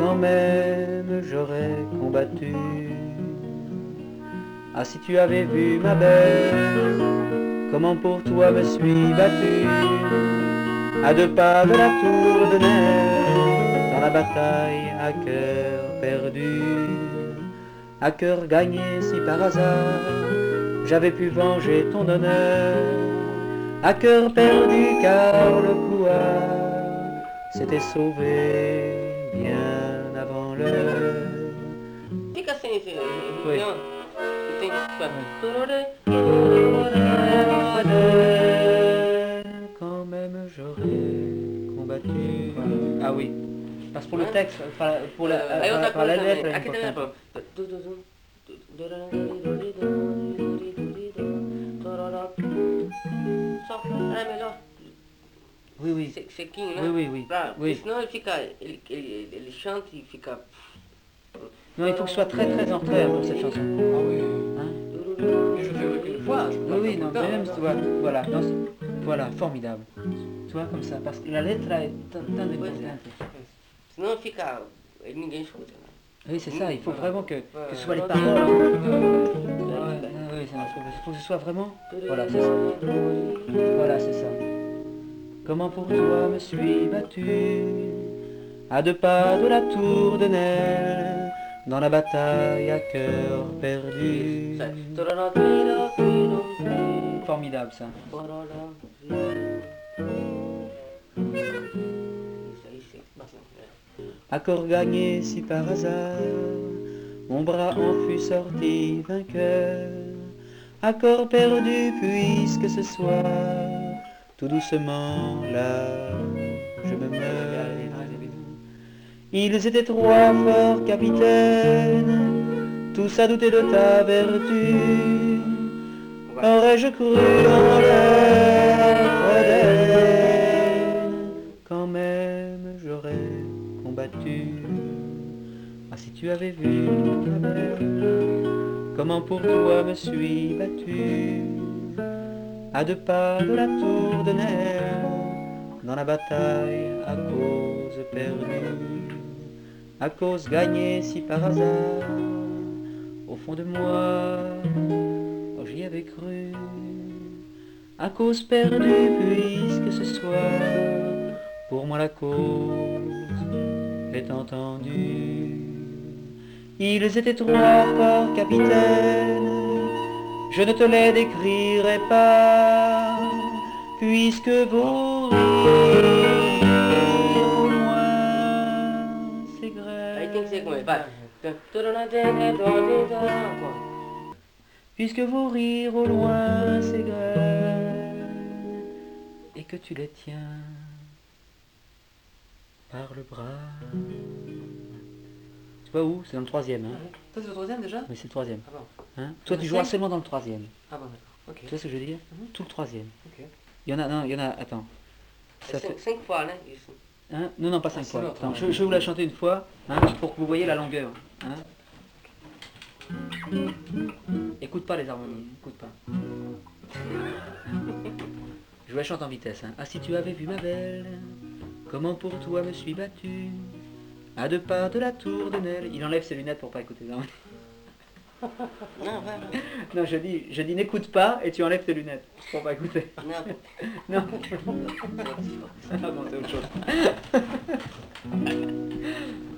quand même j'aurais combattu. Ah si tu avais vu ma belle, comment pour toi me suis battu, à deux pas de la tour de Nesle, dans la bataille à cœur perdu à cœur gagné si par hasard j'avais pu venger ton honneur, à cœur perdu car le couard s'était sauvé bien avant l'heure. Fica sem esse. Oui. Não. Tem Quand même j'aurais combattu. Ah oui, parce que pour le texte, enfin, pour la, outra pour la também é importante. Oui, oui. se- sequinho, né? Oui, oui, oui. Senão ele fica. Ele, ele, ele chanta e fica. Non, il faut que ce soit très très en retrait pour cette chanson. Ah oui. Hein? Mais je fais qu'une fois. Je peux pas Oui, oui, non, mais même, tu vois, voilà, c'est- voilà, formidable. Tu vois, comme ça, parce que la lettre est tan importante. Senão fica. Ninguém escuta. né? Oui, c'est ça, il faut vraiment que, que ce soit les paroles. Ouais, oui, ça, il faut, il faut que ce soit vraiment. Voilà, c'est ça. Voilà, c'est ça. Comment pour toi me suis battu à deux pas de la tour de Nesle dans la bataille à cœur perdu. Formidable ça. Accord gagné si par hasard mon bras en fut sorti vainqueur. Accord perdu puisque ce soir, tout doucement là, je me meurs. Ils étaient trois forts capitaines, tous à douter de ta vertu. Aurais-je cru en leur Ah si tu avais vu comment pour toi me suis battu, à deux pas de la tour de Nesle, dans la bataille à cause perdue, à cause gagnée si par hasard, au fond de moi, oh, j'y avais cru, à cause perdue puisque ce soir, pour moi la cause est entendue. Ils étaient trois forts capitaines, je ne te les décrirai pas, puisque vos rires au loin. Vai. Puisque vos rires au loin s'égrènent et que tu les tiens par le bras. Tu vois où? C'est dans le troisième. Hein? Ça, c'est le troisième déjà? Oui, c'est le troisième. Ah bon. Hein? Toi, tu joueras cinq? seulement dans le troisième. Ah bon, d'accord. Ok. Tu vois ce que je veux dire? Mhm. Tout le troisième. Ok. Il y en a, non, il y en a, attends. Ça fait, Cinq, cinq fois, né? Isso. hein? Non, non, pas Ah, cinq c'est fois. Attends, ouais. je, je vais vous la chanter une fois, hein, pour que vous voyez la longueur. Hein Écoute pas les harmonies, écoute pas. Je vous la chante en vitesse. Hein. Ah, si tu avais vu ma belle, comment pour toi me suis battu? À deux pas de la tour de Nesle. Il enlève ses lunettes pour pas écouter. Non, va. Non, je dis, je dis n'écoute pas et tu enlèves tes lunettes pour pas écouter. Non. Non. Ah bon, c'est autre chose.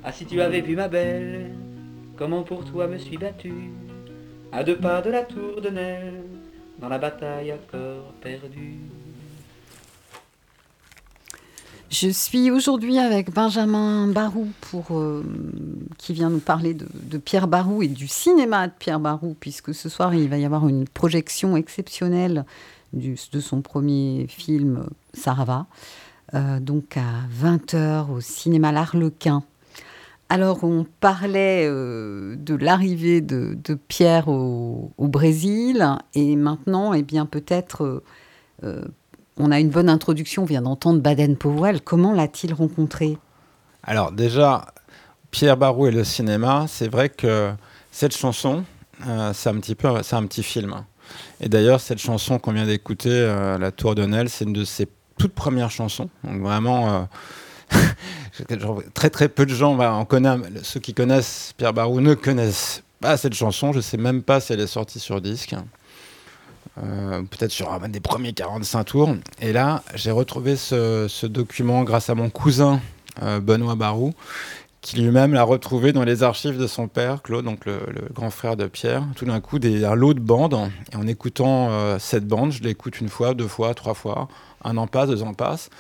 Ah, si tu avais vu ma belle, comment pour toi me suis battu? À deux pas de la tour de Nesle, dans la bataille à corps perdu. Je suis aujourd'hui avec Benjamin Barou pour, euh, qui vient nous parler de, Pierre Barou et du cinéma de Pierre Barou, puisque ce soir il va y avoir une projection exceptionnelle de son premier film Sarava, euh, donc à 20h au cinéma L'Arlequin. Alors on parlait euh, de l'arrivée de, Pierre au, Brésil et maintenant, eh bien peut-être euh, euh, on a une bonne introduction, on vient d'entendre Baden-Powell. Comment l'a-t-il rencontré? Alors déjà, Pierre Barou et le cinéma, c'est vrai que cette chanson, euh, c'est un petit peu, c'est un petit film. Et d'ailleurs, cette chanson qu'on vient d'écouter, euh, La Tour de Nesle, c'est une de ses toutes premières chansons. Donc vraiment, euh, très très peu de gens, bah, on connaît, ceux qui connaissent Pierre Barou ne connaissent pas cette chanson. Je sais même pas si elle est sortie sur disque. Euh, peut-être sur un des premiers 45 tours. Et là, j'ai retrouvé ce, document grâce à mon cousin euh, Benoît Barou, qui lui-même l'a retrouvé dans les archives de son père, Claude, donc le, grand frère de Pierre. Tout d'un coup, des, un lot de bandes. Et en écoutant euh, cette bande, je l'écoute une fois, deux fois, trois fois. Un an passe, deux ans passent.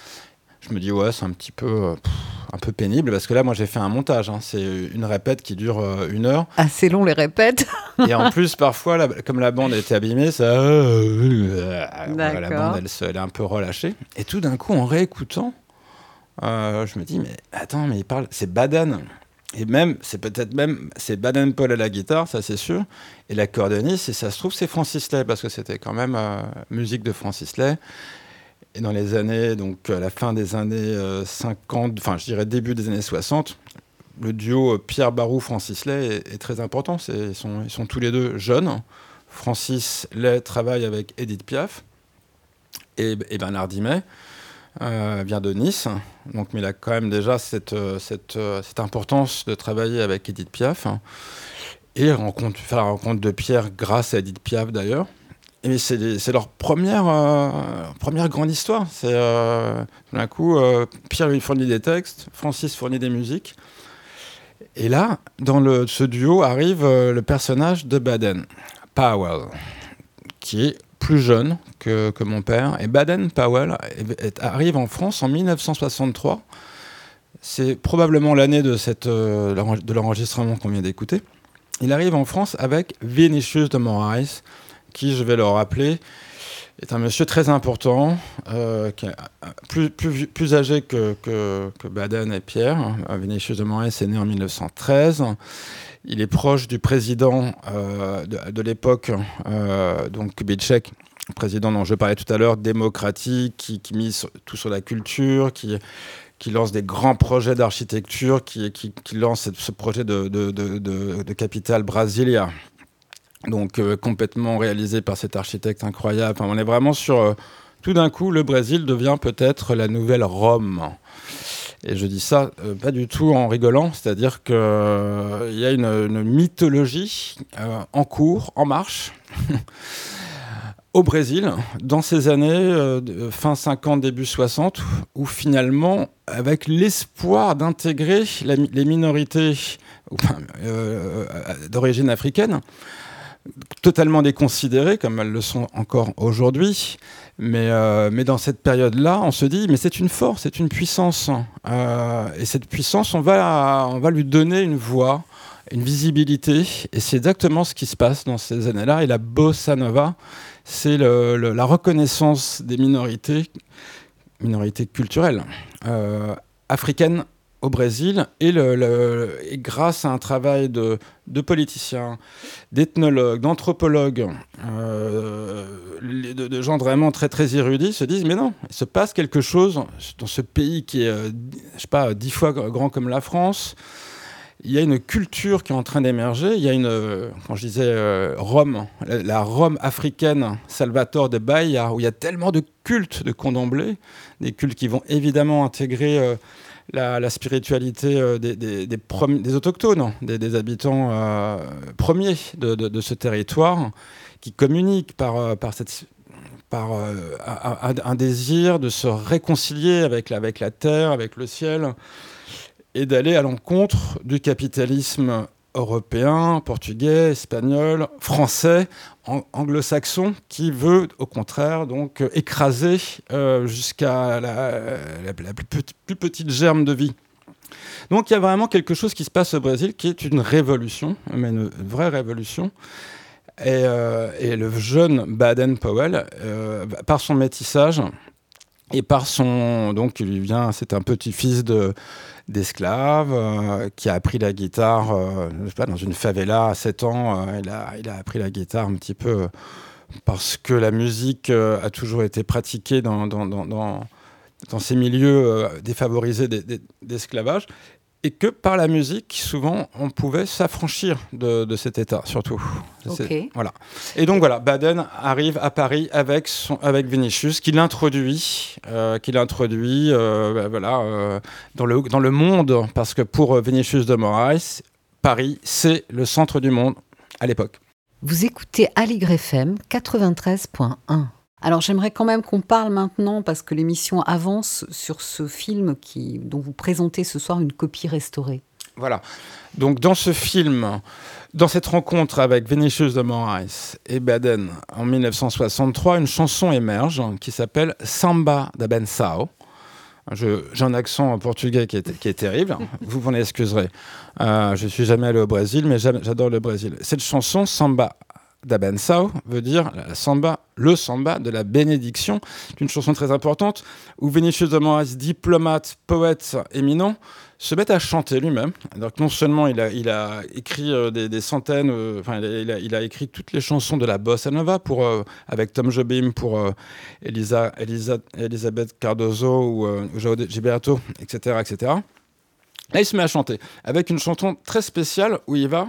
Je me dis, ouais, c'est un petit peu, euh, pff, un peu pénible, parce que là, moi, j'ai fait un montage. hein. C'est une répète qui dure euh, une heure. Assez long les répètes. Et en plus, parfois, la- comme la bande était abîmée, ça. la D'accord. bande, elle, se- elle est un peu relâchée. Et tout d'un coup, en réécoutant, euh, je me dis, mais attends, mais il parle. C'est Baden. Et même, c'est peut-être même. C'est Baden-Paul à la guitare, ça c'est sûr. Et la cordoniste, et ça se trouve, c'est Francis Lay, parce que c'était quand même euh, musique de Francis Lay. Et dans les années, donc à la fin des années euh, 50, enfin je dirais début des années 60, le duo euh, Pierre Barou-Francis Lay est, très important. Ils sont, tous les deux jeunes. Francis Lay travaille avec Edith Piaf et, Bernard Dimet. euh, vient de Nice, donc, mais il a quand même déjà cette, euh, cette, euh, importance de travailler avec Edith Piaf. Et faire la rencontre de Pierre grâce à Edith Piaf d'ailleurs. Et c'est leur première, euh, première grande histoire. C'est euh, d'un coup, euh, Pierre lui fournit des textes, Francis fournit des musiques. Et là, dans ce duo arrive le personnage de Baden, Powell, qui est plus jeune que, que mon père. Et Baden Powell arrive en France en 1963. C'est probablement l'année de, de l'enregistrement qu'on vient d'écouter. Il arrive en France avec Vinicius de Moraes, qui, je vais le rappeler, est un monsieur très important, euh, plus, plus, plus âgé que, que, Baden et Pierre. Vinicius de Moraes est né en 1913. Il est proche du président euh, de, l'époque, euh, donc Kubitschek, président dont je parlais tout à l'heure, démocratique, qui, qui mise tout sur la culture, qui, qui lance des grands projets d'architecture, qui, qui, lance ce projet de, de, de, de, capitale Brasilia. Donc euh, complètement réalisé par cet architecte incroyable. Enfin, on est vraiment sur... euh, tout d'un coup, le Brésil devient peut-être la nouvelle Rome. Et je dis ça euh, pas du tout en rigolant, c'est-à-dire qu'il y a une, mythologie en cours, en marche, au Brésil, dans ces années fin 50, début 60, où finalement, avec l'espoir d'intégrer les minorités d'origine africaine, totalement déconsidérées, comme elles le sont encore aujourd'hui, mais, euh, mais dans cette période-là, on se dit, mais c'est une force, c'est une puissance. Euh, et cette puissance, on va, on va lui donner une voix, une visibilité. Et c'est exactement ce qui se passe dans ces années-là. Et la bossa nova, c'est la reconnaissance des minorités, minorités culturelles, euh, africaines au Brésil. Et, grâce à un travail de, politiciens, d'ethnologues, d'anthropologues, euh, de, gens vraiment très très érudits se disent mais non, il se passe quelque chose dans ce pays qui est, euh, je sais pas, dix fois grand comme la France. il y a une culture qui est en train d'émerger. Il y a une, euh, quand je disais Rome, la, Rome africaine, Salvatore de Bahia, où il y a tellement de cultes de condomblés, des cultes qui vont évidemment intégrer la, spiritualité euh, des, autochtones, des, des habitants euh, premiers de, ce territoire, qui communiquent par, euh, par, un, désir de se réconcilier avec avec la terre, avec le ciel, et d'aller à l'encontre du capitalisme européen, portugais, espagnol, français, an- anglo-saxon, qui veut au contraire donc écraser euh, jusqu'à la, plus, petite, germe de vie. Donc il y a vraiment quelque chose qui se passe au Brésil qui est une révolution, mais une vraie révolution. Et, euh, le jeune Baden-Powell, euh, par son métissage et par son donc il vient, c'est un petit-fils de d'esclave euh, qui a appris la guitare, euh, dans une favela à 7 ans. euh, il, a, appris la guitare un petit peu parce que la musique a toujours été pratiquée dans, dans, dans, dans, ces milieux défavorisés d'e- d'e- d'esclavage. Et que par la musique, souvent, on pouvait s'affranchir de, de cet état, surtout. C'est- Ok. Voilà. Et donc voilà, Baden arrive à Paris avec, son, avec Vinicius, qui l'introduit, euh, qui l'introduit euh, bah, voilà, euh, dans, le, dans le monde, parce que pour euh, Vinicius de Moraes, Paris, c'est le centre du monde à l'époque. Vous écoutez Aligre FM 93.1. Alors j'aimerais quand même qu'on parle maintenant, parce que l'émission avance sur ce film qui, dont vous présentez ce soir une copie restaurée. Voilà. Donc dans ce film, dans cette rencontre avec Vinicius de Moraes et Baden en 1963, une chanson émerge qui s'appelle Samba da Benção. Je- J'ai un accent portugais qui est, terrible, vous m'en excuserez. Euh, je suis jamais allé au Brésil, mais j'adore le Brésil. Cette chanson, Samba da Benção, veut dire le samba de la bénédiction. Une chanson très importante où Vinicius de diplomate, poète éminent, se met à chanter lui-même. Donc non seulement il a, écrit euh, des, centaines, euh, il, a, écrit toutes les chansons de la bossa nova pour, euh, avec Tom Jobim pour Elisa, Elisa, Elisabeth Cardozo ou, Gilberto, etc., etc. Là, il se met à chanter avec une chanson très spéciale où il va,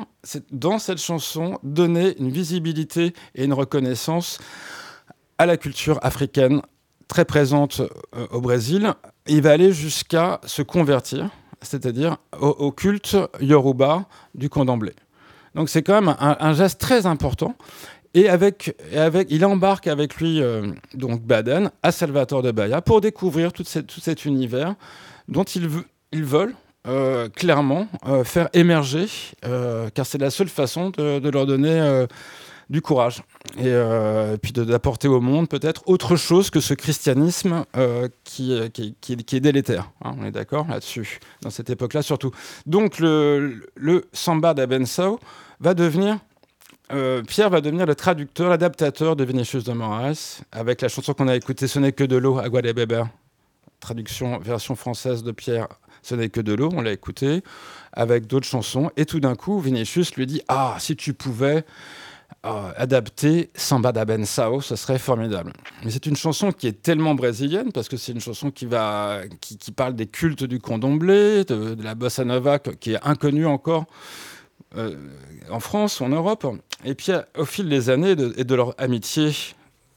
dans cette chanson, donner une visibilité et une reconnaissance à la culture africaine très présente euh, au Brésil. Il va aller jusqu'à se convertir, c'est-à-dire au, culte yoruba du candomblé. Donc c'est quand même un, un geste très important. Et avec, il embarque avec lui euh, donc Baden à Salvatore de Bahia pour découvrir tout cet univers dont ils veulent euh, clairement euh, faire émerger, euh, car c'est la seule façon de, leur donner du courage et euh, puis d'apporter au monde peut-être autre chose que ce christianisme qui, qui, est délétère. hein, on est d'accord là-dessus, dans cette époque-là surtout. Donc le, samba d'Abençao va devenir Pierre va devenir le traducteur, l'adaptateur de Vinicius de Moraes, avec la chanson qu'on a écoutée, Ce n'est que de l'eau, de Beber. Traduction, version française de Pierre, Ce n'est que de l'eau, on l'a écouté, avec d'autres chansons. Et tout d'un coup, Vinicius lui dit Ah, si tu pouvais euh, adapter Samba da Benção, ce serait formidable. Mais c'est une chanson qui est tellement brésilienne, parce que c'est une chanson qui, va, qui, parle des cultes du condomblé, de, de la bossa nova, qui est inconnue encore euh, en France ou en Europe. Et puis, au fil des années et de leur amitié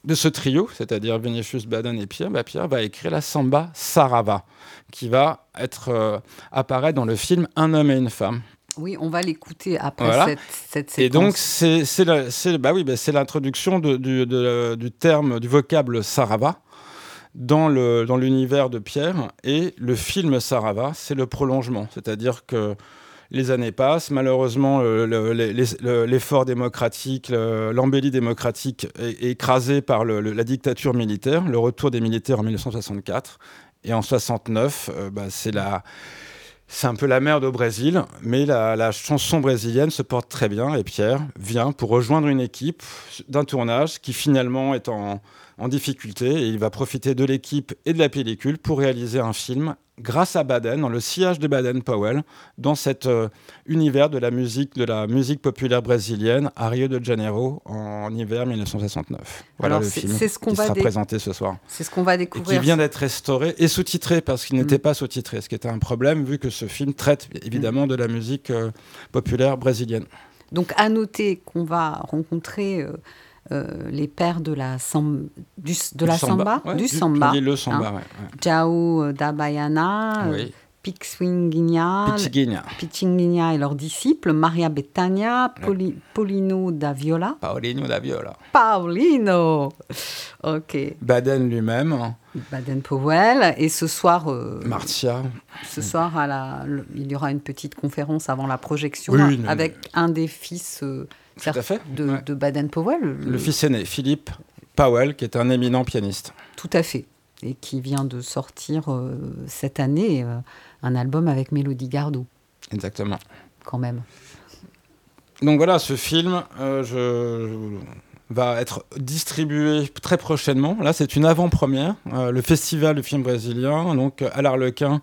de ce trio, c'est-à-dire Vinicius, Baden et Pierre, bah, Pierre va écrire la samba Sarava, qui va être, euh, apparaître dans le film Un homme et une femme. Oui, on va l'écouter après Voilà. cette, cette séquence. Et donc, c'est bah oui, bah, c'est l'introduction du, de- du terme, du vocable Sarava dans l'univers de Pierre. Et le film Sarava, c'est le prolongement. C'est-à-dire que les années passent. Malheureusement, le- l'effort démocratique, le- l'embellie démocratique est, est écrasé par la dictature militaire, le retour des militaires en 1964. Et en 69, euh, bah, c'est un peu la merde au Brésil, mais la, la chanson brésilienne se porte très bien et Pierre vient pour rejoindre une équipe d'un tournage qui finalement est en en difficulté et il va profiter de l'équipe et de la pellicule pour réaliser un film grâce à Baden, dans le sillage de Baden-Powell, dans cet euh, univers de la musique de la musique populaire brésilienne à Rio de Janeiro en, hiver 1969. Voilà Alors, le film ce qu'on qui va sera présenté ce soir. C'est ce qu'on va Et qui découvrir. vient d'être restauré et sous-titré parce qu'il n'était Mm. pas sous-titré, ce qui était un problème vu que ce film traite évidemment de la musique euh, populaire brésilienne. Donc à noter qu'on va rencontrer euh, euh, les pères de la, sam- du, de la samba, ouais, du du- samba, dis le samba, hein. ouais, ouais. Jao da Baiana, euh, Oui. Pixwinguinha. Pitiguinha et leurs disciples, Maria Betania, Poli- Paulino da Viola. Paulino da Viola. Paulino Ok. Baden lui-même, Baden-Powell. Et ce soir, euh, Marcia. ce soir à la, le- il y aura une petite conférence avant la projection Oui, une- avec un des fils euh, Tout à fait. de, ouais. de Baden-Powell. Le fils aîné, Philippe Powell, qui est un éminent pianiste. Tout à fait. Et qui vient de sortir euh, cette année euh, un album avec Mélodie Gardot, Exactement. quand même. Donc voilà, ce film euh, je- je- va être distribué très prochainement. Là, c'est une avant-première. Euh, le festival du film brésilien, donc à l'Arlequin,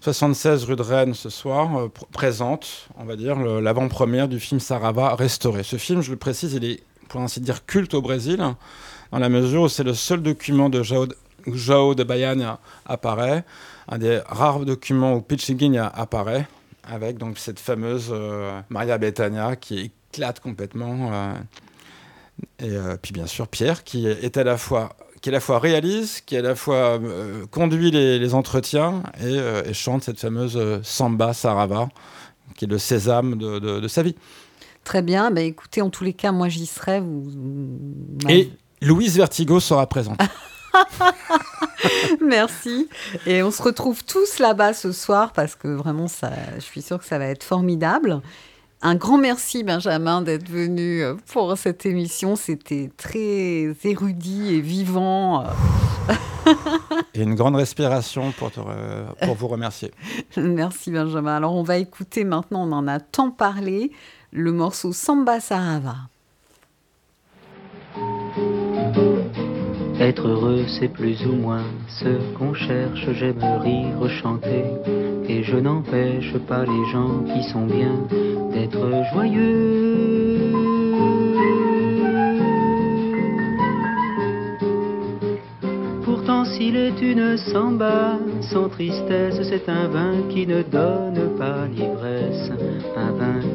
76 rue de Rennes ce soir, euh, pr- présente, on va dire, l'avant-première du film Sarava restauré. Ce film, je le précise, il est pour ainsi dire culte au Brésil, dans la mesure où c'est le seul document de João de, João de apparaît, un des rares documents où Pichinguinha apparaît, avec donc cette fameuse euh, Maria Bethania qui éclate complètement. Et euh, puis bien sûr Pierre qui est à la fois qui à la fois réalise, qui à la fois euh, conduit les, les entretiens et, euh, et chante cette fameuse samba sarava qui est le sésame de, de- de sa vie. Très bien. Bah, écoutez, en tous les cas, moi j'y serai. Vous, Et Louise Vertigo sera présente. Merci. Et on se retrouve tous là-bas ce soir parce que vraiment, ça, je suis sûre que ça va être formidable. Un grand merci, Benjamin, d'être venu euh, pour cette émission. C'était très érudit et vivant. et une grande respiration pour, te re- pour vous remercier. Merci, Benjamin. Alors, on va écouter maintenant, on en a tant parlé, le morceau Samba Sarava. Être heureux, c'est plus ou moins ce qu'on cherche. J'aime rire, chanter, et je n'empêche pas les gens qui sont bien d'être joyeux. Pourtant, s'il est une samba sans tristesse, c'est un vin qui ne donne pas l'ivresse.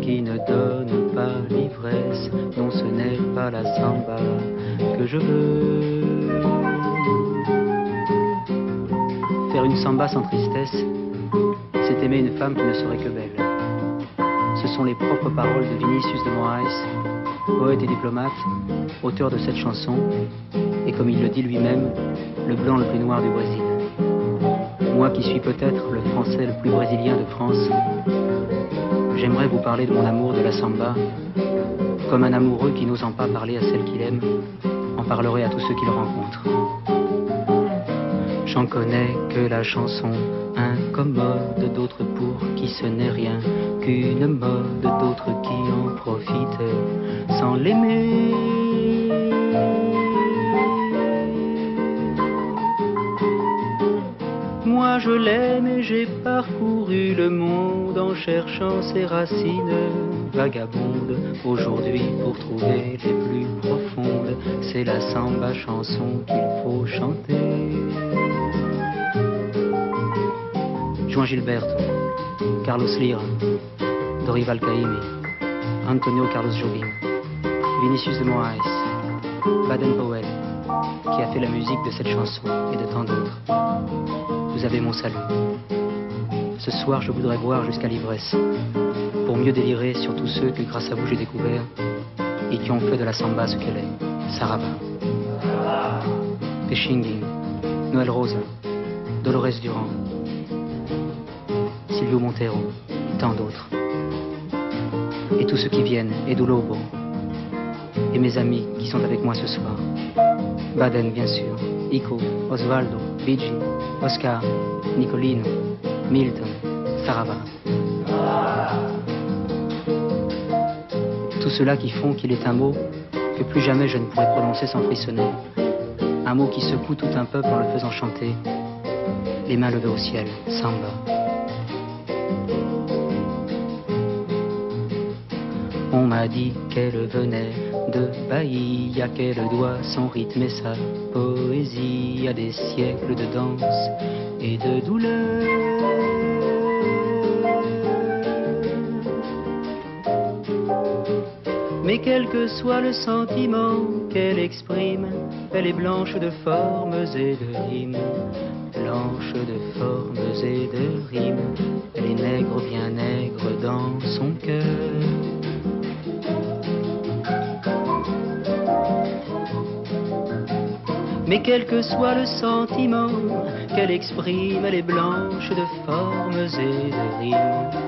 Qui ne donne pas l'ivresse. Non, ce n'est pas la samba que je veux. Faire une samba sans tristesse, c'est aimer une femme qui ne serait que belle. Ce sont les propres paroles de Vinicius de Moraes, poète et diplomate, auteur de cette chanson, et comme il le dit lui-même, le blanc le plus noir du Brésil. Moi qui suis peut-être le français le plus brésilien de France, j'aimerais vous parler de mon amour de la samba, comme un amoureux qui n'osant pas parler à celle qu'il aime, en parlerait à tous ceux qu'il rencontre. J'en connais que la chanson incommode, d'autres pour qui ce n'est rien qu'une mode, d'autres qui en profitent sans l'aimer. Je l'aime et j'ai parcouru le monde en cherchant ses racines vagabondes. Aujourd'hui pour trouver les plus profondes, c'est la samba chanson qu'il faut chanter. Juan Gilberto, Carlos Lira, Dorival Caymmi, Antonio Carlos Jobim, Vinicius de Moraes, Baden Powell, qui a fait la musique de cette chanson et de tant d'autres. Vous avez mon salut. Ce soir, je voudrais boire jusqu'à l'ivresse, pour mieux délirer sur tous ceux que grâce à vous j'ai découvert et qui ont fait de la samba ce qu'elle est, Sarava. Pechinging, Noël Rosa, Dolores Durand, Silvio Montero, tant d'autres. Et tous ceux qui viennent, Edu Lobo, et mes amis qui sont avec moi ce soir. Baden, bien sûr, Ico, Osvaldo, Bigi, Oscar, Nicolino, Milton, Sarava. Tout cela qui font qu'il est un mot que plus jamais je ne pourrai prononcer sans frissonner. Un mot qui secoue tout un peuple en le faisant chanter. Les mains levées au ciel, samba. On m'a dit qu'elle venait de Bahia, qu'elle doit son rythme et sa poésie à des siècles de danse et de douleur. Mais quel que soit le sentiment qu'elle exprime, elle est blanche de formes et de rimes. Blanche de formes et de rimes, elle est nègre, bien nègre dans son cœur. Mais quel que soit le sentiment qu'elle exprime, elle est blanche de formes et de rimes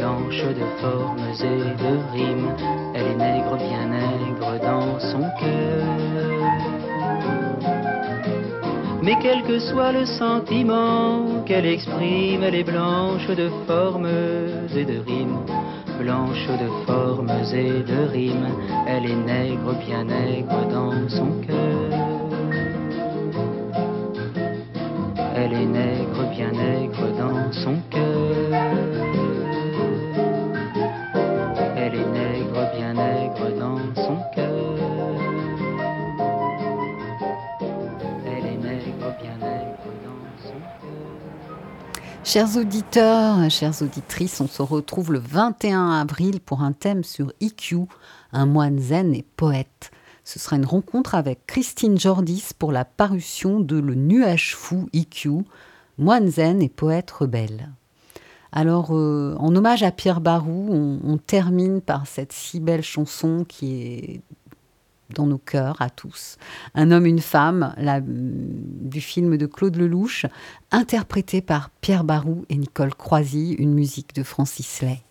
blanche de formes et de rimes, elle est nègre, bien nègre dans son cœur. Mais quel que soit le sentiment qu'elle exprime, elle est blanche de formes et de rimes, blanche de formes et de rimes, elle est nègre, bien nègre dans son cœur. Elle est nègre, bien nègre dans son cœur. Elle est nègre, bien nègre dans son cœur. Elle est nègre, bien nègre dans son cœur. Chers auditeurs, chères auditrices, on se retrouve le 21 avril pour un thème sur IQ, un moine zen et poète. Ce sera une rencontre avec Christine Jordis pour la parution de Le Nuage Fou IQ, moine zen et poète rebelle. Alors, euh, en hommage à Pierre Barou, on, termine par cette si belle chanson qui est dans nos cœurs à tous. Un homme, une femme, la- du film de Claude Lelouch, interprété par Pierre Barou et Nicole Croisy, une musique de Francis Lay.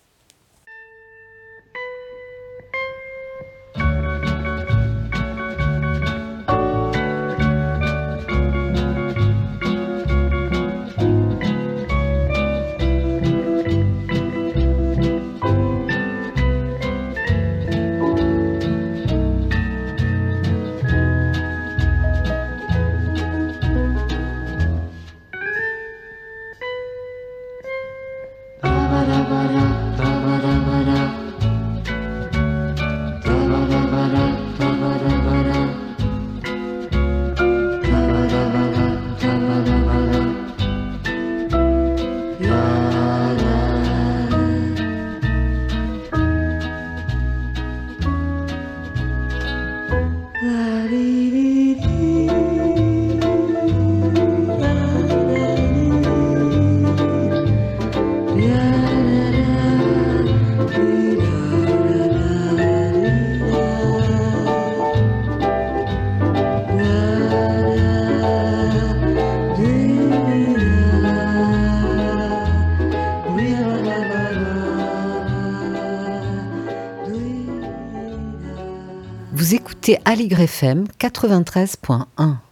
Aligre FM 93.1.